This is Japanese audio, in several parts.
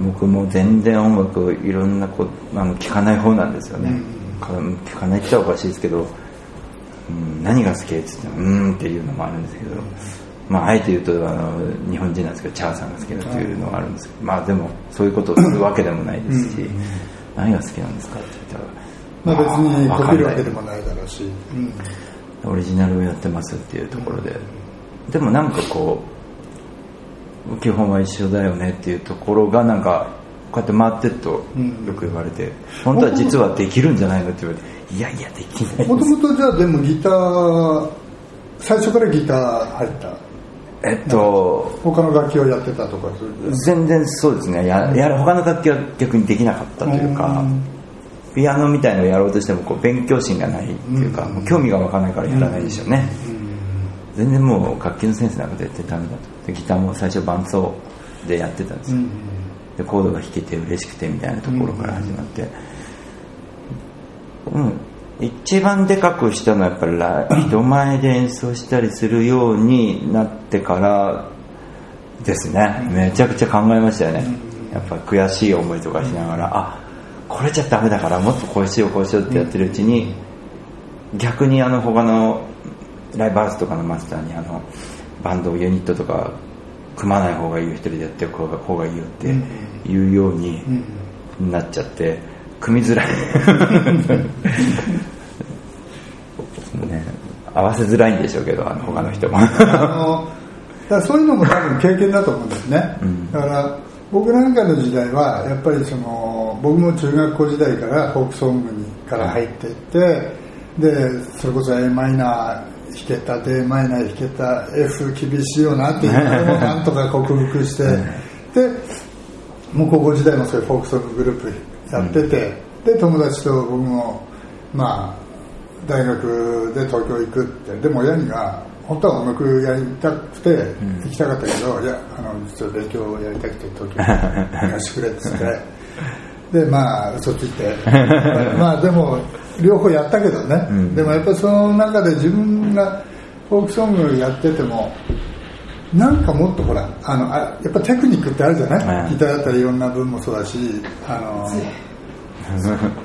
僕も全然音楽いろんなこあの聞かない方なんですよね、聞かないって言ったらおかしいですけど、うん、何が好きって言ってもうんっていうのもあるんですけど、まあ、あえて言うとあの日本人なんですけどチャーさんが好きだっていうのがあるんですけど、まあでもそういうことをするわけでもないですし、何が好きなんですかって言ったらまあ、別にこびるわけでもないだろうし、うん、オリジナルをやってますっていうところで、でもなんかこう基本は一緒だよねっていうところがなんかこうやって回ってるとよく言われて、本当は実はできるんじゃないのって言われていやいやできないもともとじゃあでもギター最初からギター入った？えっと他の楽器をやってたとか全然そうですね。やや他の楽器は逆にできなかったというか、ピアノみたいのをやろうとしてもこう勉強心がないっていうか、興味が湧かないからやらないでしょうね、全然もう楽器のセンスなんか絶対ダメだと。でギターも最初伴奏でやってたんですよ、でコードが弾けて嬉しくてみたいなところから始まって。うん、一番でかくしたのはやっぱり人前で演奏したりするようになってからですね。めちゃくちゃ考えましたよね。やっぱ悔しい思いとかしながらあこれじゃダメだからもっとこうしようこうしようってやってるうちに逆にあの他のライブハウスとかのマスターにあのバンドユニットとか組まない方がいいよ一人でやってる方がいいよっていうようになっちゃって組みづらい。ね、合わせづらいんでしょうけどあの他の人も。あのだそういうのも多分経験だと思うんですね、うん、だから僕なんかの時代はやっぱりその僕も中学校時代からフォークソングにから入っていってでそれこそ a マイナー弾けた d マイナー弾けた F 厳しいよなっていうのをなんとか克服して。でもう高校時代もそういうフォークソンググループやってて、うん、で友達と僕もまあ大学で東京行くって。でも親には本当は音楽やりたくて行きたかったけど、うん、いやあの実は勉強をやりたくて東京に行かしてくれっつって。でまあ嘘ついて。まあ でも両方やったけどね、うん、でもやっぱその中で自分がフォークソングやっててもなんかもっとほらあのあやっぱテクニックってあるじゃない、ギターだったらいろんな分もそうだしあの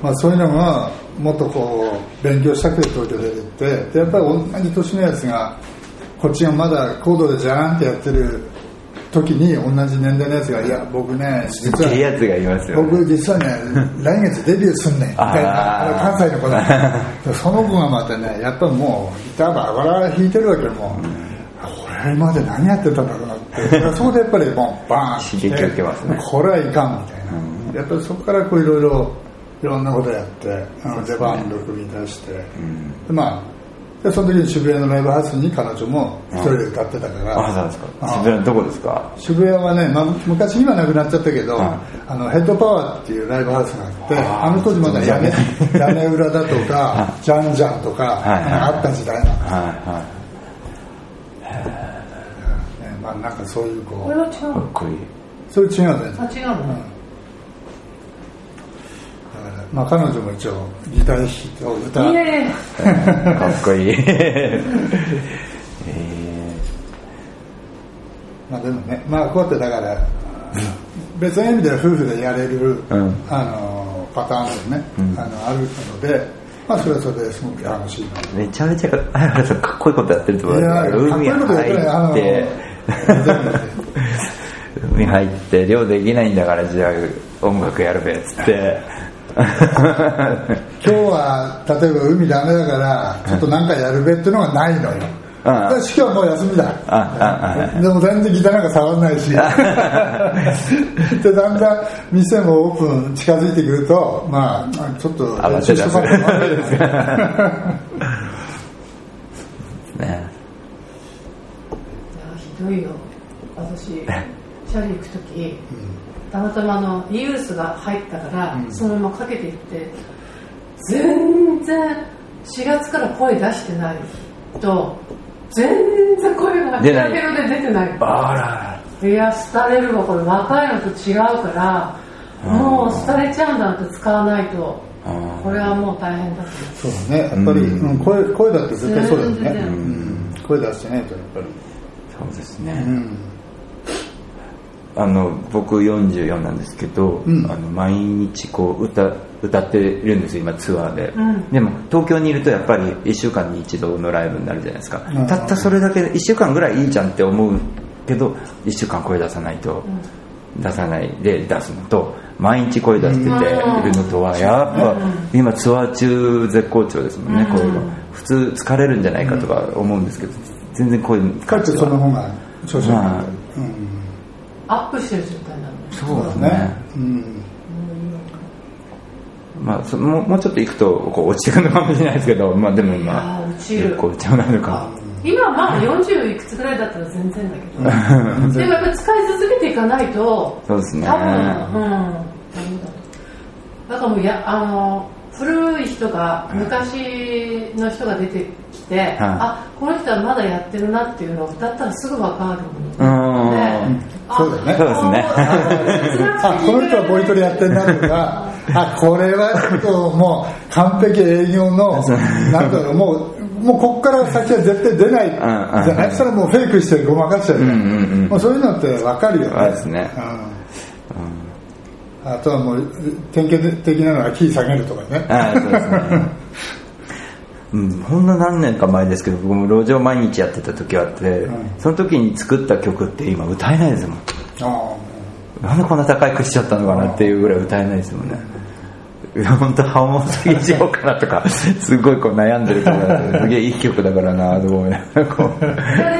まあそういうのがもっとこう勉強したくて東京出てってでやっぱり同じ年のやつがこっちがまだコードでジャーンってやってる時に同じ年代のやつが「いや僕ね実はやつがいますよ、ね、僕実はね 来月デビューすんねん」みたいな関西の子だ その子がまたねやっぱもうギターバラバラ弾いてるわけもう、うん、俺まで何やってたんだろうなって。そこでやっぱりボンバーン刺激受けますね。これはいかんみたいな、うん、やっぱりそこからこういろいろいろんなことやってあの出番ン組み出して、うん、まあでその時に渋谷のライブハウスに彼女も一人で歌ってたから、あそうですか。渋谷どこですか？渋谷はね、まあ、昔今なくなっちゃったけど、あのヘッドパワーっていうライブハウスがあってあの当時まだ屋根屋根裏だとか ジャンジャンとか、あった時代なんです、はいはい。ね、まあなんかそういうこう。これは違うかっこいい。それ違うね。あ違うの、うんまあ、彼女も一応ギター弾きと歌。かっこいい、えー、まあでもねまあこうやってだから別の意味では夫婦でやれる、うん、あのパターンでね、うん、あのあるのでまあそれはそれですごく楽しいめちゃめちゃかっこいいことやってると思う 海入って。海入って漁できないんだからじゃあ音楽やるべっつって 今日は例えば海ダメだからちょっと何かやるべっていうのがないのよ。私今日はもう休みだ。でも全然ギターなんか触んないし。でだんだん店もオープン近づいてくるとまあちょっと練習しとかね。ひどいよ。私シャリ行く時、うんたまたまのリユースが入ったから、うん、そのままかけていって全然4月から声出してないと全然声がヘロヘロで出てない。あら。いや廃れるわこれ若いのと違うからもう廃れちゃうんだと使わないとこれはもう大変だそうだね。やっぱり、うん、声声だって絶対そうだよね、うん、声出してないとやっぱり。そうですね、うんあの僕44なんですけど、うん。あの毎日こう歌歌ってるんですよ今ツアーで、うん。でも東京にいるとやっぱり1週間に一度のライブになるじゃないですか、うん。たったそれだけで1週間ぐらいいいじゃんって思うけど1週間声出さないと、出さないで出すのと毎日声出してているのとはやっぱ今ツアー中絶好調ですもんね、うん。声が。普通疲れるんじゃないかとか思うんですけど全然声にかえってその方が調アップしてる状態なのねそうですね。うん。まあ、そもうもうちょっと行くとこう落ちてくるのかもしれないですけど、まあ、でもあ今ー落ちちゃうなのか。今まあ40いくつぐらいだったら全然だけど。でもやっぱり使い続けていかないとそうですね。多分うん。だからもうやあの古い人が昔の人が出てきて、あこの人はまだやってるなっていうのを歌ったらすぐ分かるものでうん。あそうだよね。そうですね。あこの人はボイトレやってんなとかあこれはちょっともう完璧営業の なんだろうもうもうここから先は絶対出ないじゃない？そしたらもうフェイクしてごまかしちゃう。じゃんうんうんうん。もうそういうのって分かるよね。そうですね。うんあとはもう典型的なのはキー下げるとかね。ああそうですね。うん、ほんの何年か前ですけど僕も路上毎日やってた時あって、うんその時に作った曲って今歌えないですもん。あなんでこんな高いくしちゃったのかなっていうぐらい歌えないですもんね。本当ハモすぎしようかなとかすごいこう悩んでるからすげえいい曲だからなと思いながらこう。で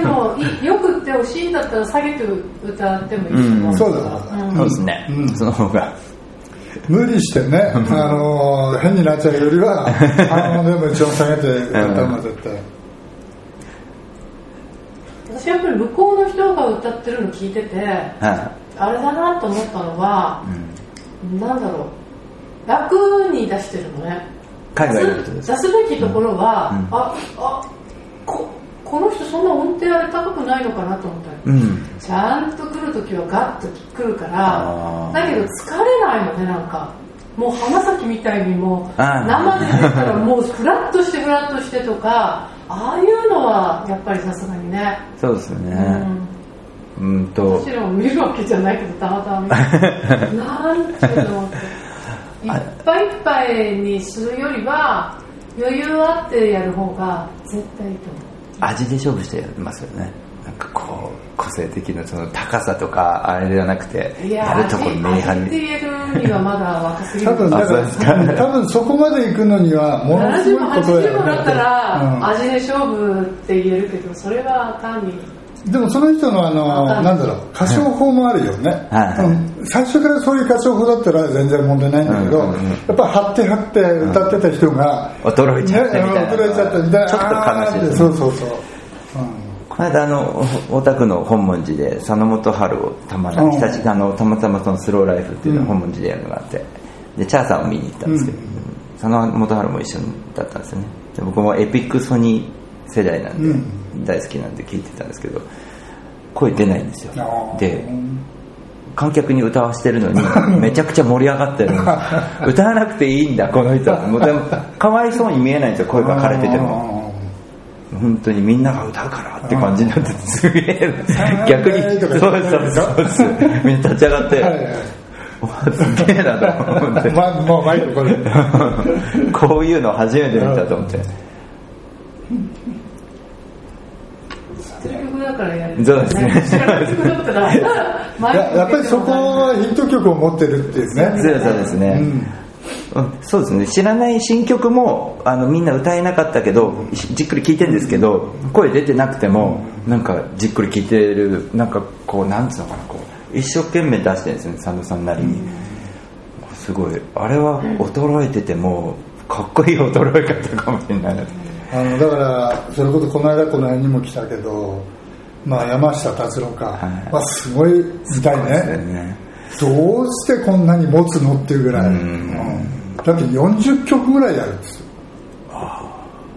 もいよくってほしいんだったら下げて歌ってもいいそうだん。そうですね、うん。その方が。無理してね、あのー変になっちゃうよりは あのでも一応下げて歌ったのが絶対、私やっぱり向こうの人が歌ってるの聞いててはあれだなと思ったのは、なんだろう。楽に出してるのね。出すべきところは、うん。ああここの人そんな音程あれ高くないのかなと思ったい、り、うん、ちゃんと来るときはガッと来るからだけど疲れないのねなんか。もう花咲みたいにも生で出たらもうフラッとしてフラッとしてとかああいうのはやっぱりさすがにね、そうですようねん。うんと。もちろん見るわけじゃないけどたまたま見てなんていうのいっぱいいっぱいにするよりは余裕あってやる方が絶対いいと思う味で勝負してやってますよね。なんかこう個性的なその高さとかあれではなくていややるとこ味明味って白に。言えるにはまだ若すぎる多分 だか。ら多分そこまで行くのにはものす70もごいこと80もだったらうん。味で勝負って言えるけどそれは単にでもその人のあのうんなんだろう歌唱法もあるよね、はいうん。最初からそういう歌唱法だったら全然問題ないんだけど、うんうんうん。やっぱ張って張って歌ってた人が、衰えちゃってみたいな。ね衰えちゃったみたいな。ちょっと悲しい。あーってそうそうそう、この間あのお大田区の本門寺で佐野元春をたまうん日立あのたまたまそのスローライフっていうのを本門寺でやるのがあってでチャーさんを見に行ったんですけど、佐野元春も一緒だったんですよね。で僕もエピックソニー世代なんで、うん。大好きなんで聞いてたんですけど声出ないんですよ。で観客に歌わせてるのに めちゃくちゃ盛り上がってる 歌わなくていいんだこの人は。もうでもかわいそうに見えないんですよ声が枯れてても。本当にみんなが歌うからって感じになっててすげえ。逆にそうそうそうそう。みんな立ち上がってすげえなと思って。まもうマイクこれ。こういうの初めて見たと思って知ってる曲だからやるそうですね。知らなややっぱりそこはヒット曲を持ってるっていうね。そうですね、うん。うん。そうですね。知らない新曲もあのみんな歌えなかったけどじっくり聴いてるんですけど声出てなくてもなんかじっくり聴いてるなんかこうなんつうのかなこう一生懸命出してるんですよね佐野さんなりに、すごい。あれは衰えててもかっこいい衰え方かもしれない。なあのだからそれこそこの間この辺にも来たけど、まあ、山下達郎か。はすごい見たいねね。どうしてこんなに持つのっていうぐらい、うん。うん。だって40曲ぐらいやるんですよ、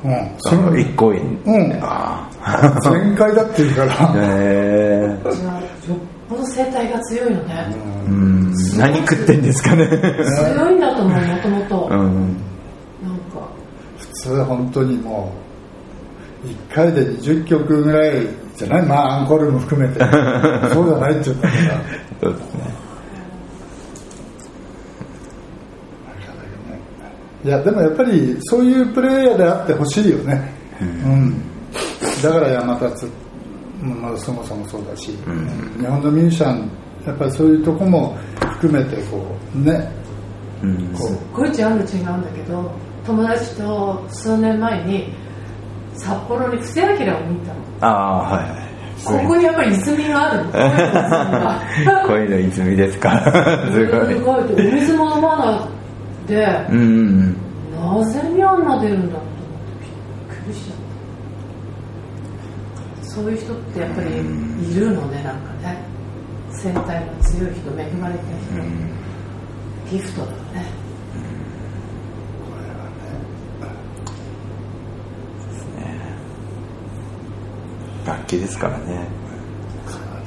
うん、その一個にうん。ああ。全開だっていうから、へえ。じゃあよっぽど声帯が強いのね、うん。何食ってんですかね。強いんだと思うもともと。うん。なんか。普通本当にも1回で20曲ぐらいじゃない？まあアンコールも含めて。そうじゃないって言ったからそうですね。いやでもやっぱりそういうプレイヤーであってほしいよね、うん。だから山立まあ、そもそもそうだし、うん。日本のミュージシャンやっぱりそういうとこも含めてこうね。うん。こすっごいジャンル違うんだけど友達と数年前に札幌に布施明を見たの。ああはいはい。ここにやっぱり泉がある恋 の泉ですか？すごい。お水も飲まないで。うんうんなぜにあんな出るんだと思ってびっくりしちゃった。そういう人ってやっぱりいるのねなんかね。戦隊の強い人恵まれた人、ギフトだよね楽器ですからね。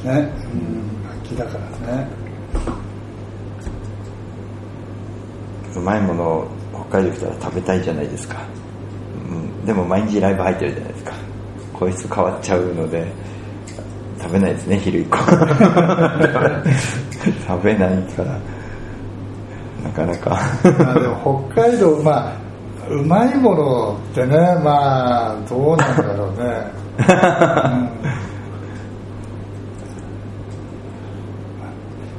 ね、うん、楽器だからね。うまいものを北海道来たら食べたいじゃないですか、うん、でも毎日ライブ入ってるじゃないですか。こいつ変わっちゃうので食べないですね昼以降。食べないから。なかなか。まあでも北海道まあうまいものってねまあどうなんだろうね、うん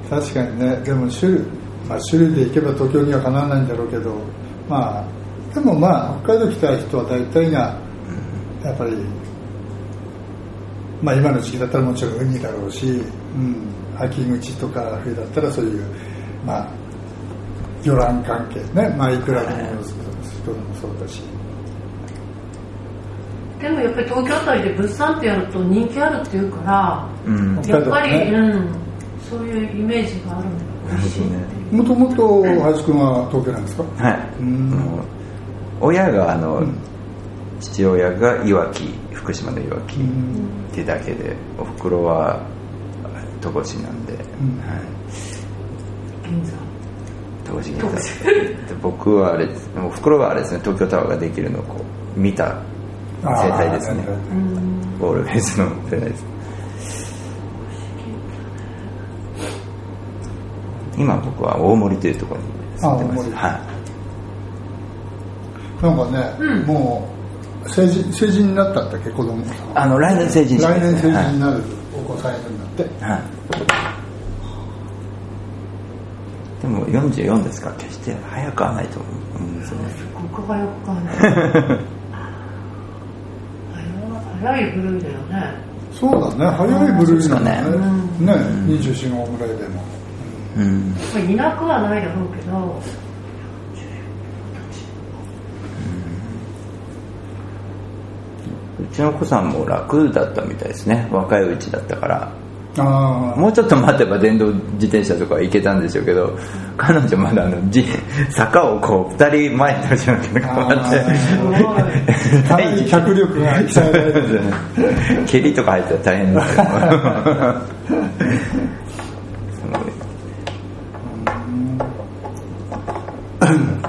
確かにね。でも種類、まあ、種類でいけば東京にはかなわないんだろうけどまあでもまあ北海道来た人は大体がやっぱりまあ今の時期だったらもちろんウニだろうし、うん、秋口とか冬だったらそういうまあ魚卵関係ね。まあいくらでもそうだし。でもやっぱり東京あたりで物産ってやると人気あるっていうから、うん。やっぱり、ね。うん、そういうイメージがあるんだもともと林くんは東京なんですか？はい、うん。親があの、うん。父親がいわき福島のいわきうん。ってだけでおふくろは戸越なんで、ん。はい。銀座。戸越銀座。僕はあれですおふくろはあれですね東京タワーができるのをこう見た生態ですね。あー。ルフェイスの世代です。今僕は大森というところに住んでます。あ大森。はなんかね、うん。もう成人成人になったっけ子供あの来年成人式来年成人はいになるお子さんいるんだって、はい、でも44ですから決して早くはないと思うんですよね。すごく早く感じる早早い部類だよね。そうだね。早い部類なんだね。そうね。24号ぐらいでも。うんまあいなくはないだろうけど。うちの子さんも楽だったみたいですね。若いうちだったからもうちょっと待てば電動自転車とか行けたんでしょうけど彼女まだあのじ坂をこう2人前に立ちなきゃなかあってーかなり脚力が鍛えられる 蹴りとか入ったら大変ですよ。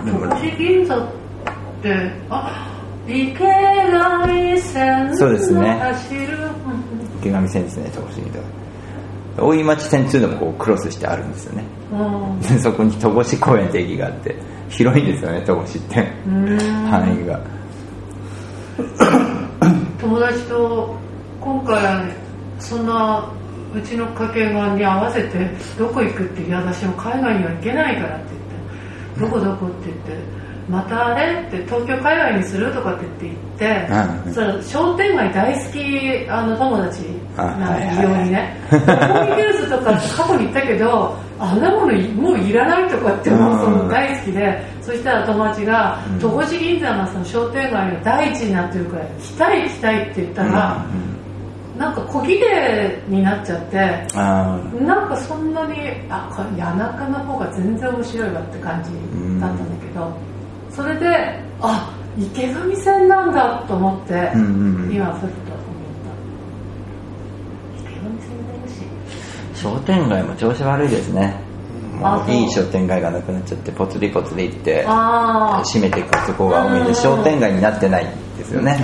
戸越銀座ってあ池上線そうですね。走る池上線ですね大井町線っていうのもこうクロスしてあるんですよね。うん。でそこに戸越公園って駅があって広いんですよね戸越って。うん。範囲が。友達と今回そんなうちの家系がに合わせてどこ行くっていや私も海外には行けないからって言ってどこどこって言ってまたあれって東京海外にするとかって言って言って、うんそれ商店街大好きあの友達なんあはいはい。で利用にね。六本木ヒルズとか過去に行ったけどあんなものいもういらないとかって思うその大好きでそしたら友達が戸越銀座のその商店街の第一になってるから来たい来たいって言ったら、なんか小切れになっちゃってあなんかそんなにあこれ谷中の方が全然面白いわって感じだったんだけど、それであ池上線なんだと思って、今ふっと思った池上線だよし商店街も調子悪いですね。もういい商店街がなくなっちゃってポツリポツリってあ閉めていくとこが多いんでうん商店街になってないんですよね。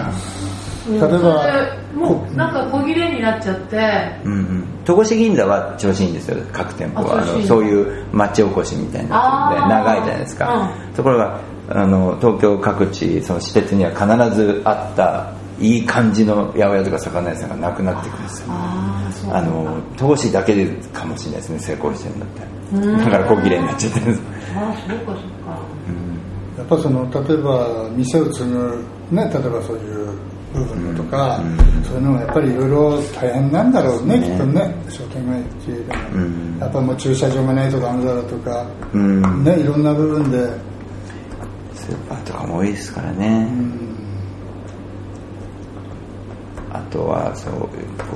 例えばもうなんか小切れになっちゃって。うんうん。戸越銀座は調子いいんですよ各店舗は。あのそういう町おこしみたいなのであー。長いじゃないですか、ところがあの東京各地その施設には必ずあったいい感じの八百屋とか魚屋さんがなくなっていくんですよあの戸越だけでかもしれないですね成功してるんだってだから小切れになっちゃってる。んですああそうかそうか。やっぱその例えば店を継ぐね例えばそういう部分だとか、そういうのはやっぱりいろいろ大変なんだろうねね。きっとね商店街っていうのは、うん。やっぱもう駐車場がないとダメだろうとか、うん。ねいろんな部分で、スーパーとかも多いですからね、うんあとはそうこ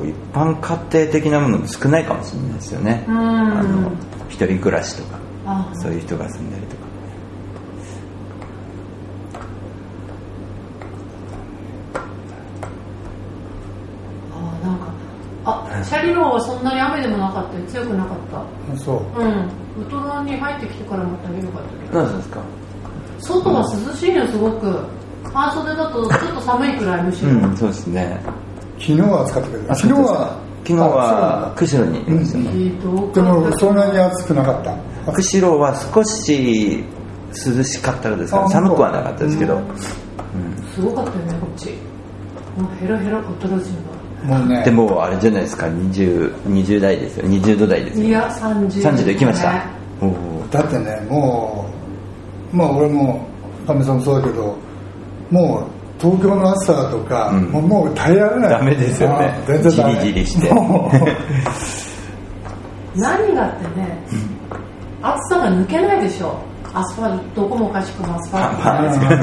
う一般家庭的なものも少ないかもしれないですよね、うん。あの一人暮らしとかあそういう人が住んだりとか。ああなんかあシャリローはそんなに雨でもなかったよ。強くなかった。そう。うん。ウトロに入ってきてからまた良かったけど。何ですか。外は涼しいのすごく。半袖だとちょっと寒いくらいむしろ、うんそうですね昨日は暑かった。けど昨日は？昨日は釧路にいましたね、ひどでもそんなに暑くなかった。釧路は少し涼しかったですか寒くはなかったですけど、すごかったよねこっち。もうヘロヘロウトロ人もうね。でもあれじゃないですか。20, 20代ですよ。20度台ですよ。がいや30 30度行きました、だってねもうまあ俺もかみさんもそうだけどもう東京の暑さとか、うん。もうもう耐えられない。ダメですよね。あ全然ダメ。ジリジリして。も何がってね暑さが抜けないでしょ。アスファルトどこもかしくもアスファルト。パンパン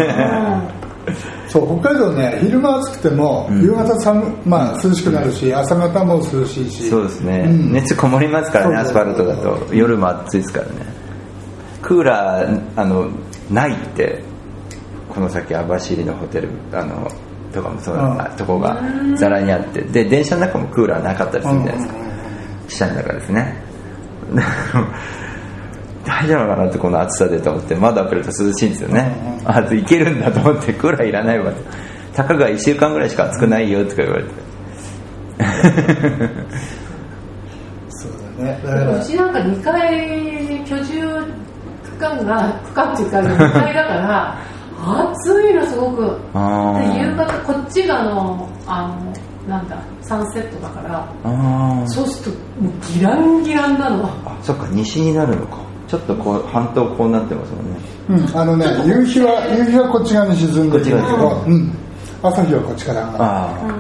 ですそう北海道ね昼間暑くても、うん。夕方寒、まあ、涼しくなるし朝方も涼しいし。そうですね、うん。熱こもりますからねアスファルトだと。夜も暑いですからね。クーラーあのないってこの先網走のホテルあのとかもそうなとこがざらにあってで電車の中もクーラーなかったりするじゃないですか、車の中ですね。大丈夫かなってこの暑さでと思って窓開けると涼しいんですよね、あいけるんだと思ってクーラーいらないわって。たかが1週間ぐらいしか暑くないよとか言われて。そうだね。だから。うちなんか2階居住区間が区間っていうか2階だから暑いのすごく。夕方こっちがあのあのなんだサンセットだからそうするともうギランギランなの。あそっか西になるのか。ちょっとこう半島こうなってますもんね。うん、あのね夕日は夕日はこっち側に沈んでるんだけど、うん、朝日はこっちからああ、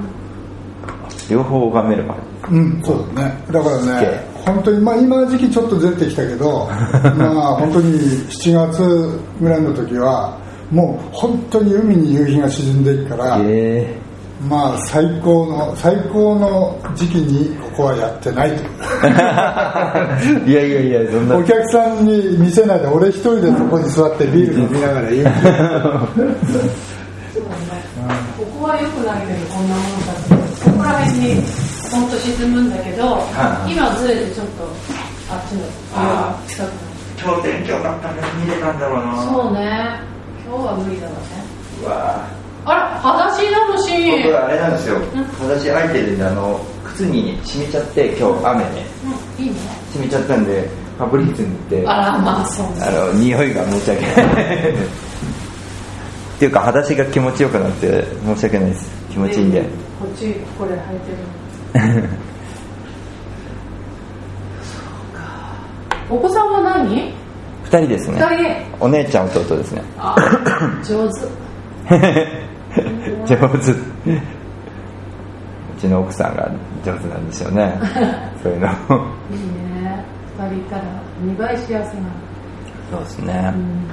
両方拝めるかうん、そうだね。だからねえ、本当に、まあ今の時期ちょっとずれてきたけど、まあ本当に7月ぐらいの時は、もう本当に海に夕日が沈んでいくから、え。まあ最高の、最高の時期にここはやってないと。え いやいやいやそんな。お客さんに見せないで、俺一人でそこに座ってビール飲みながら夕日。そうだ。ねここは良くないけどこんなものだけどここら辺に本当沈むんだけど、はい今ずれてちょっとあっちのあ近く超天気だったんで見れたんだろうな。そうね今日は無理だわね。うわあら裸足なのし僕あれなんですよ。私空いてるんであの靴に染みちゃって今日雨ね。うんいいね。染みちゃったんでファブリーズ塗って。あらまあそうね。あの匂いが申し訳ない。っていうか裸足が気持ちよくなって申し訳ないです。気持ちいいんで、こっちこれ履いてる そうか。お子さんは何？二人ですね。お姉ちゃん弟ですね。あ 上手。上手。うちの奥さんが上手なんでしょうね。そういうの。いいね。二人いたら2倍幸せなそうですね、うん。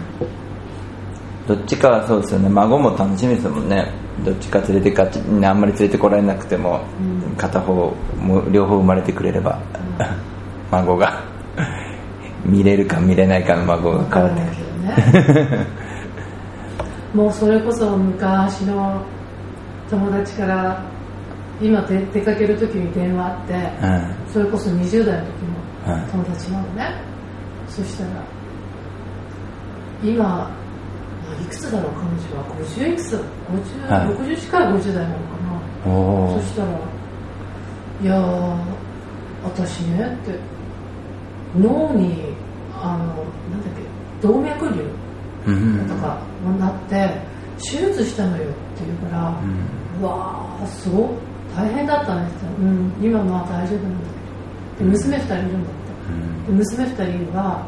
どっちかはそうですよね。孫も楽しみですもんね。どっちか連れてかあんまり連れてこられなくても、うん。片方も両方生まれてくれれば、孫が見れるか見れないかの孫が変わってくる。ねもうそれこそ昔の友達から今出出かける時に電話あって、うんそれこそ20代の時のはい。友達なのね、そしたら今いくつだろう彼女は？50いくつ？50、はい。60近い50代なのかな。そしたら「いや私ね」って脳にあのなんだっけ動脈瘤とかなって手術したのよって言うから、うん、わあすごく大変だったねって言ったら、うん、今まあ大丈夫なんだけど。で娘2人いるんだって、うん、娘2人が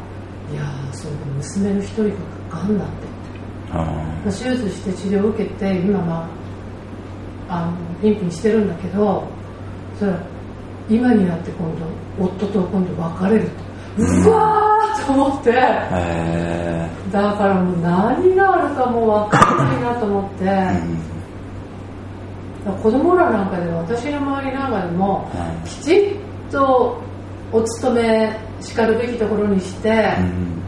いやそう娘の1人ががんだって手術して治療を受けて今まああのピンピンしてるんだけどそれは今になって今度夫と今度別れるとうわーと思って。だからもう何があるかもう分かんないなと思って、うん、子供らなんかで私の周りなんかでも、きちっとお勤めしかるべきところにして、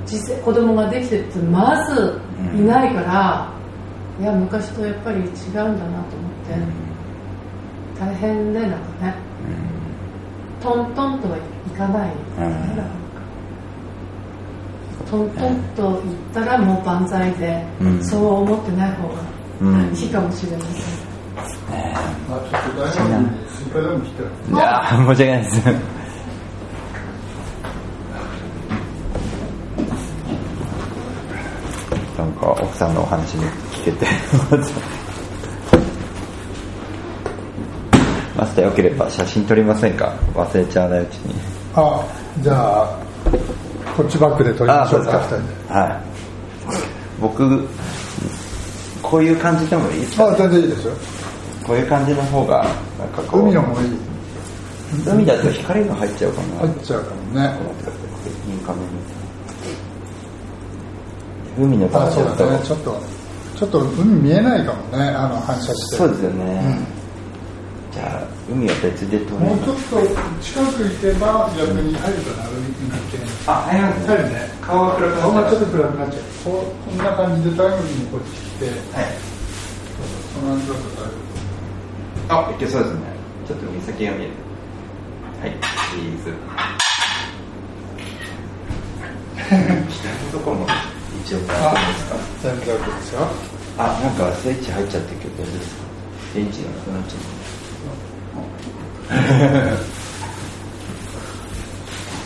実際子供ができてってまずいないから、いや昔とやっぱり違うんだなと思って、大変ねなんかね、トントンとはいかない、うんトントンと言ったらもう万歳で、うん、そう思ってない方がいいかもしれません、えー、まあ、ちょっと大丈夫心配でも来ていや申し訳ないです。なんか奥さんのお話に聞けてマスターよければ写真撮りませんか？忘れちゃわないうちに。あじゃあこっちバックで撮りましょうか。はい。僕こういう感じでもいいですか、あ全然いいですよ。こういう感じの方がなんかこう。海の方がいい。海だと光が入っちゃうかな。入っちゃうかもね。海のあそうだね。ちょっとちょっと海見えないかもね。あの反射して。そうですよね、うんじゃあ海は別で取もうちょっと近く行けば逆に入るかな、海にあ入る入るね。顔が暗くなっちゃう顔がちょっと暗くなっちゃう。ここんな感じでタイムにこっち来てはい。そのとあいけそうですね。ちょっと岬が見える。はい。チーズ。左のところも一応あ全然 OK ですよ。あなんかスイッチ入っちゃってるけど大丈夫ですか？エンジンがなくなっちゃう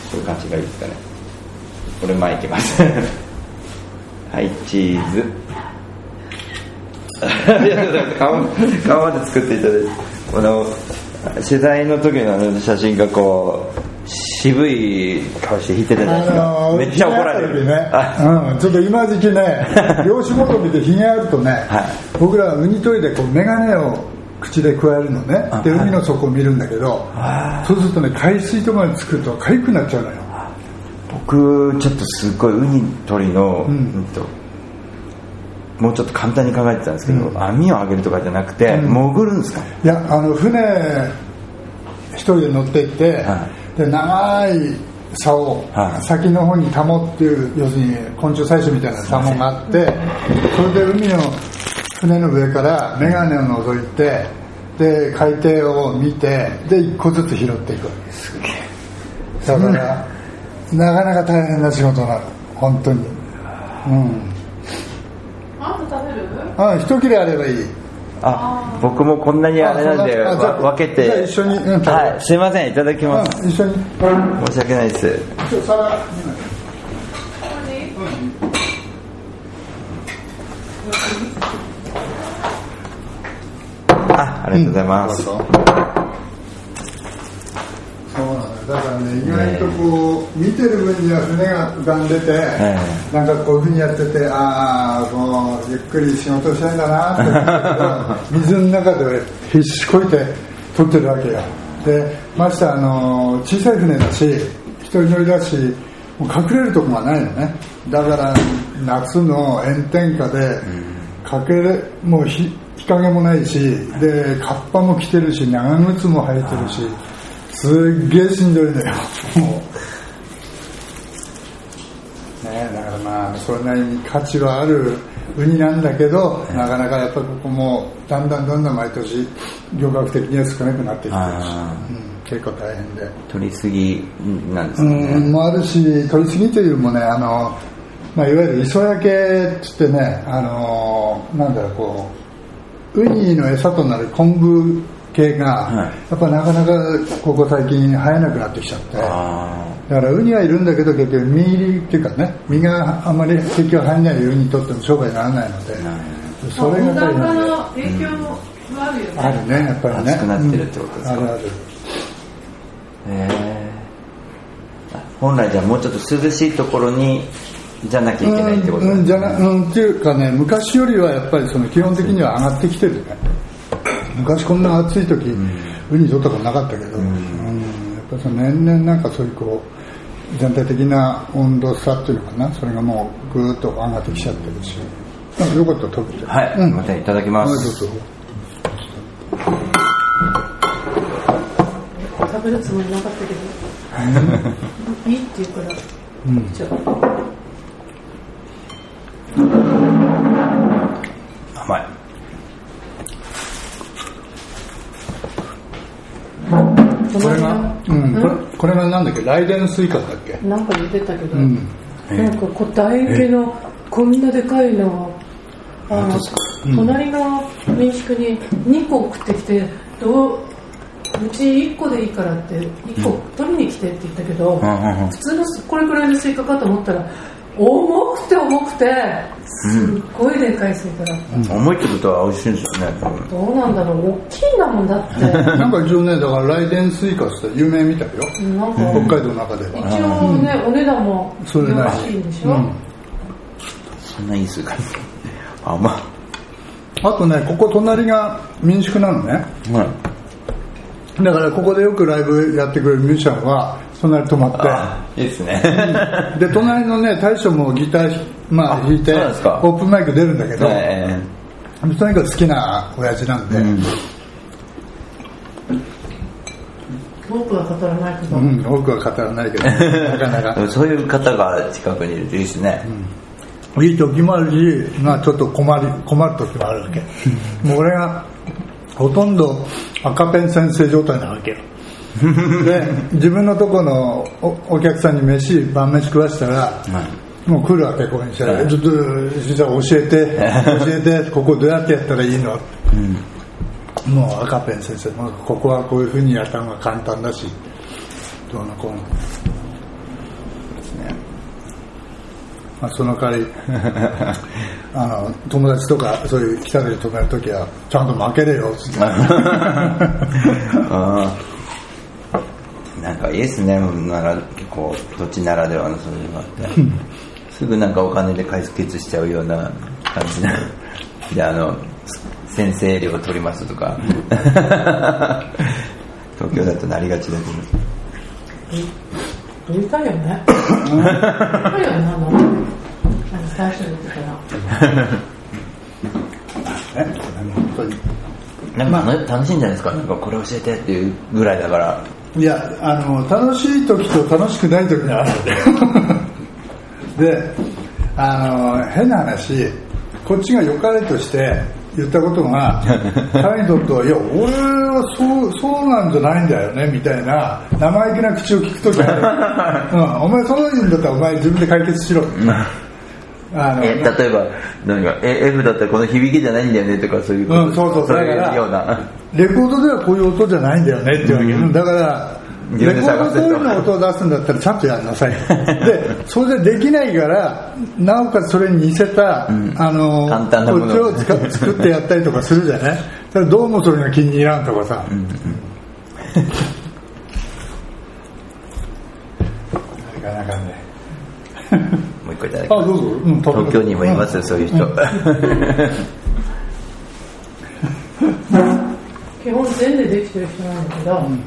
そういう感じがいいですかね。これ前いきます。はいチーズ。顔顔まで作っていただいて。この取材の時の写真がこう渋い顔して弾いてたじゃないですか、めっちゃ怒られる、ねうん、ちょっと今時期ね漁師求めてひげあるとね、はい、僕らはウニトイでこう眼鏡を口で加えるのね。で海の底を見るんだけどそうするとね海水とかにつくと痒くなっちゃうのよ。僕ちょっとすごいウニ取りの、うん、ともうちょっと簡単に考えてたんですけど、うん、網を上げるとかじゃなくて、うん、潜るんですか？いやあの船一人で乗っていって、はい、で長い竿、はい、先の方にタモっていう要するに昆虫採取みたいなタモがあってそれで海の船の上から眼鏡を覗いてで海底を見てで一個ずつ拾っていく。わけですだから、なかなか大変な仕事なの本当に。うん。あんた食べる？あ一切れあればいい。あ僕もこんなにあれなんで分けて。一緒に、うん、はいすいませんいただきます、うん、一緒に。申し訳ないですあありがとうございます、うん、そうなんだ。だからね意外とこう、見てる分には船が浮かんでて、えー、なんかこういうふうにやっててああもうゆっくり仕事したいんだなって水の中で必死こいて撮ってるわけよ。でましてあの小さい船だし一人乗りだしもう隠れるとこがないのね。だから夏の炎天下で、かけもう日影もないしでカッパも着てるし長靴も履いてるしすっげえしんどいのよ。ねだからまあそれなりに価値はあるウニなんだけど、なかなかやっぱここもだんだんだんだん毎年漁獲的には少なくなってきてるし、うん、結構大変で。取りすぎなんですかね。うんもあるし取りすぎというよりもねあのまあ、いわゆる磯焼けっつってね、あのー、なんだろうこうウニの餌となる昆布系が、やっぱなかなかここ最近生えなくなってきちゃって。だからウニはいるんだけど結局身入りっていうかね身があんまり結局入らないウニにとっても商売にならないのでそれが大変の影響もあるよね、あるねやっぱりね。熱くなってるってことですか、うん、あるある。へ本来じゃもうちょっと涼しいところにじゃなきゃいけないってことうん、じゃな、うん、っていうかね昔よりはやっぱりその基本的には上がってきてるね。昔こんな暑い時、ウニ取ったことなかったけど、うん。やっぱりその年々なんかそういうこう全体的な温度差っていうのかな。それがもうぐーっと上がってきちゃってるし。なんかよかったら食べてはい、うん。またいただきまはいす、どうぞ食べるつもりなかったけど。いいって言うから。うん。じゃあこれこれがなんだっけ？ライデンスイカだっけ？なんか言ってたけど、うん。なんかこう楕円形のこんなでかいのあの、隣の民宿に2個送ってきてどううち1個でいいからって1個取りに来てって言ったけど、うんうんうん。普通のこれくらいのスイカかと思ったら重くて重くてすっごいでかいスイカだった、重いってことは美味しいんですよねどうなんだろう大きいんだもんだって。なんか一応ねだからライデンスイカって有名みたいよなんか。北海道の中では。一応ね、お値段もそれなよろしいんでしょ、うん。そんないい数か甘あ。とねここ隣が民宿なのね。いはい。だからここでよくライブやってくれるミュージシャンは隣に泊まっあいいですね。てで隣のね大将もギター、まあ、あ弾いてオープンマイク出るんだけど、えとにかく好きな親父なんで、えうん。僕は語らないけど、うん、多くは語らないけど なかなか。そういう方が近くにいるといいですね、いい時もあるし、まあ、ちょっと困り困る時もあるわけ。もう俺がほとんど赤ペン先生状態なわけよで自分のとこのおお客さんに飯晩飯食わしたら、もう来るわけここに。したら、はい。ちょっと実は教えて 教えてここどうやってやったらいいの？もう赤ペン先生、まあ、ここはこういうふうにやったのが簡単だしどうのこうの。まあ、その代わり あの友達とかそういう来たり泊めるときはちゃんと負けれよっつって。あーなんかいいですねならこう土地ならではのそういうのがあってすぐなんかお金で解決しちゃうような感じなであの先生料取りますとか東京だとなりがちだけ言いたいよね。言いたいよね最初に言ってたなんか楽しいんじゃないですか。なんかこれ教えてっていうぐらいだからいやあの楽しい時と楽しくない時があるんで。であの変な話こっちが良かれとして言ったことが 彼にとってはいや俺はそうそうなんじゃないんだよねみたいな生意気な口を聞く時ある、うん、お前そういうんだったらお前自分で解決しろえ例えば何かえ F だったらこの響きじゃないんだよねとかそういううん、そうそう、そういだからうような。レコードではこういう音じゃないんだよねってわけ、うん。だから、自レコード通りの音を出すんだったらちゃんとやんなさい。で、それでできないから、なおかつそれに似せた、ん。あの、簡単なもの。こっちを作ってやったりとかするじゃない？ただどうもそれが気に入らんとかさ。なかなかね。個いただきます。うん、東京にもいますよ、そういう人。基本全でできてる人なんだけど、うん、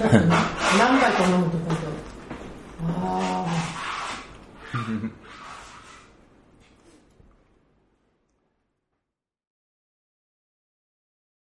何回か飲むと今度、ああ。